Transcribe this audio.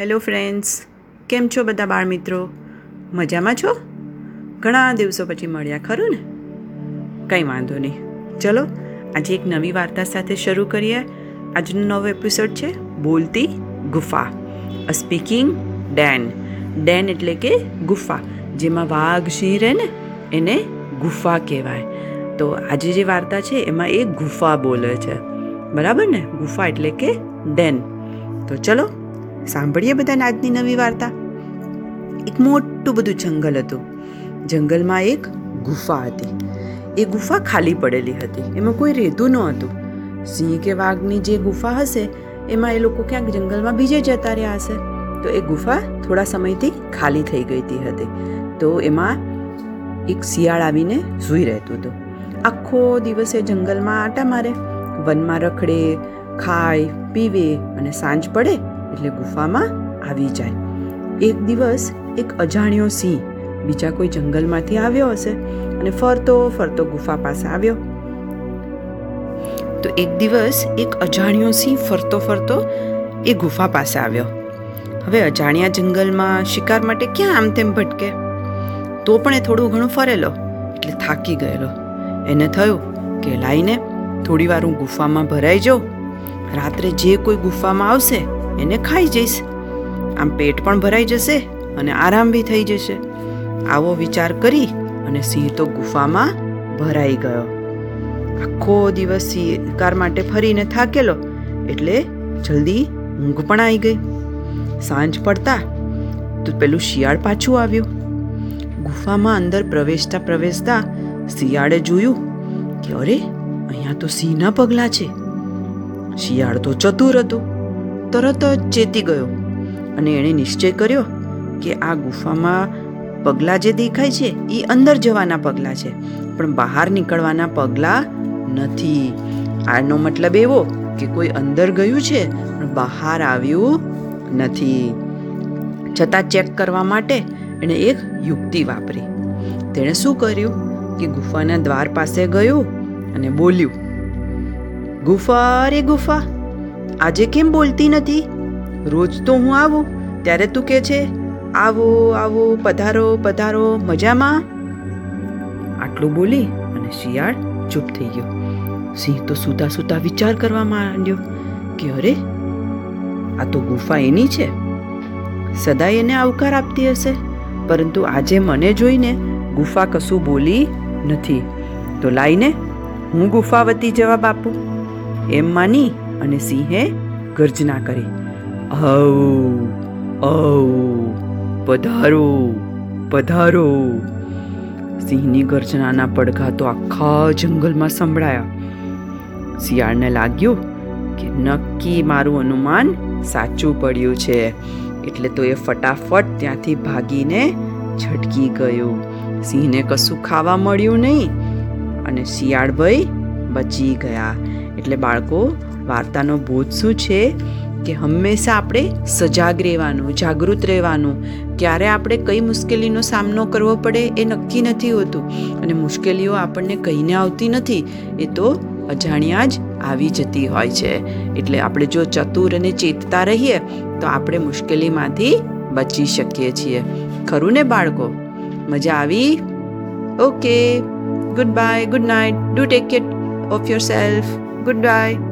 Hello friends, કેમ છો બધા બાળ મિત્રો? મજામાં છો? ઘણા દિવસો પછી મળ્યા, ખરું ને? કંઈ વાંધો નહીં. ચલો, આજે એક નવી વાર્તા સાથે શરૂ કરીએ. આજનો નવો એપિસોડ છે, બોલતી ગુફા. અ સ્પીકિંગ ડેન ડેન એટલે કે ગુફા, જેમાં વાઘ, સિંહ રહે ને, એને ગુફા કહેવાય. તો આજે જે વાર્તા છે, એમાં એ ગુફા બોલે છે. બરાબર ને? ગુફા એટલે કે ડેન તો ચલો સાંભળીએ બધાને આજની નવી વાર્તા? એક મોટું બધું જંગલ હતું. જંગલમાં એક ગુફા હતી. એ ગુફા ખાલી પડેલી હતી. એમાં કોઈ રહેતું ન હતું સિંહ કે વાઘની જે ગુફા હશે, એમાં એ લોકો ક્યાંક જંગલમાં બીજે જતા રહ્યા હશે. તો એ ગુફા થોડા સમયથી ખાલી થઈ ગઈ હતી તો એમાં એક શિયાળ આવીને સૂઈ રહેતું હતું. આખો દિવસે જંગલમાં આટા મારે. વનમાં રખડે, ખાય, પીવે અને સાંજ પડે એટલે ગુફામાં આવી જાય. એક દિવસ એક અજાણ્યો સિંહ બીજા કોઈ જંગલમાંથી આવ્યો હશે અને ફરતો ફરતો ગુફા પાસે આવ્યો. તો એક દિવસ એક અજાણ્યો સિંહ ફરતો ફરતો એ ગુફા પાસે આવ્યો. હવે અજાણ્યા જંગલમાં શિકાર માટે ક્યાં આમ તેમ ભટકે? તો પણ એ થોડું ઘણું ફરેલો એટલે થાકી ગયેલો. એને થયું કે લાઈને થોડી વાર હું ગુફામાં ભરાઈ જાઉં. રાત્રે જે કોઈ ગુફામાં આવશે એને ખાઈ જઈશ. આમ પેટ પણ ભરાઈ જશે અને આરામ બી થઈ જશે. આવો વિચાર કરી અને સિંહ તો ગુફામાં ભરાઈ ગયો. આખો દિવસ શિકાર માટે ફરીને થાકેલો, એટલે જલ્દી ઊંઘ પણ આવી ગઈ. સાંજ પડતા તો પેલું શિયાળ પાછું આવ્યું. ગુફામાં અંદર પ્રવેશતા પ્રવેશતા શિયાળે જોયું કે અરે, અહીંયા તો સિંહના પગલાં છે. શિયાળ તો ચતુર હતું. તરત જ ચેતી ગયો અને એણે નિશ્ચય કર્યો કે આ ગુફામાં પગલાં જે દેખાય છે એ અંદર જવાના પગલાં છે. પણ બહાર નીકળવાના પગલાં નથી. આનો મતલબ એવો કે કોઈ અંદર ગયું છે, પણ બહાર આવ્યું નથી. છતાં ચેક કરવા માટે એણે એક યુક્તિ વાપરી. તેણે શું કર્યું કે ગુફાના દ્વાર પાસે ગયું અને બોલ્યું, ગુફા રે ગુફા આજે કેમ બોલતી નથી? રોજ તો હું આવું, ત્યારે તું કે છે, આવો આવો, પધારો પધારો, મજામાં? આટલું બોલી અને શિયાળ ચૂપ થઈ ગયો. સિંહ તો સૂતા સૂતા વિચાર કરવા માંડ્યો કે, અરે, આ તો ગુફા એની છે. સદાય એને આવકાર આપતી હશે. પરંતુ આજે મને જોઈને ગુફા કશું બોલી નથી. તો લાઈને હું ગુફાવતી જવાબ આપું. એમ માની અને સિંહે ગર્જના કરી ઔ ઔ પધારો પધારો. સિંહની ગર્જનાના પડઘા તો આખા જંગલમાં સંભળાયા. શિયાળને લાગ્યું કે નક્કી મારું અનુમાન સાચું પડ્યું છે, એટલે તો એ ફટાફટ ત્યાંથી ભાગીને છટકી ગયું. સિંહને કશું ખાવા મળ્યું નહીં અને શિયાળભાઈ બચી ગયા. એટલે બાળકો, વાર્તાનો બોધ શું છે? કે હંમેશા આપણે સજાગ રહેવાનું, જાગૃત રહેવાનું. ક્યારે આપણે કઈ મુશ્કેલીનો સામનો કરવો પડે એ નક્કી નથી હોતું. અને મુશ્કેલીઓ આપણને કહીને આવતી નથી, એ તો અજાણ્યા જ આવી જતી હોય છે. એટલે આપણે જો ચતુર અને ચેતતા રહીએ, તો આપણે મુશ્કેલીમાંથી બચી શકીએ છીએ. ખરું ને બાળકો? મજા આવી? Okay. Good bye good night do take care of yourself good bye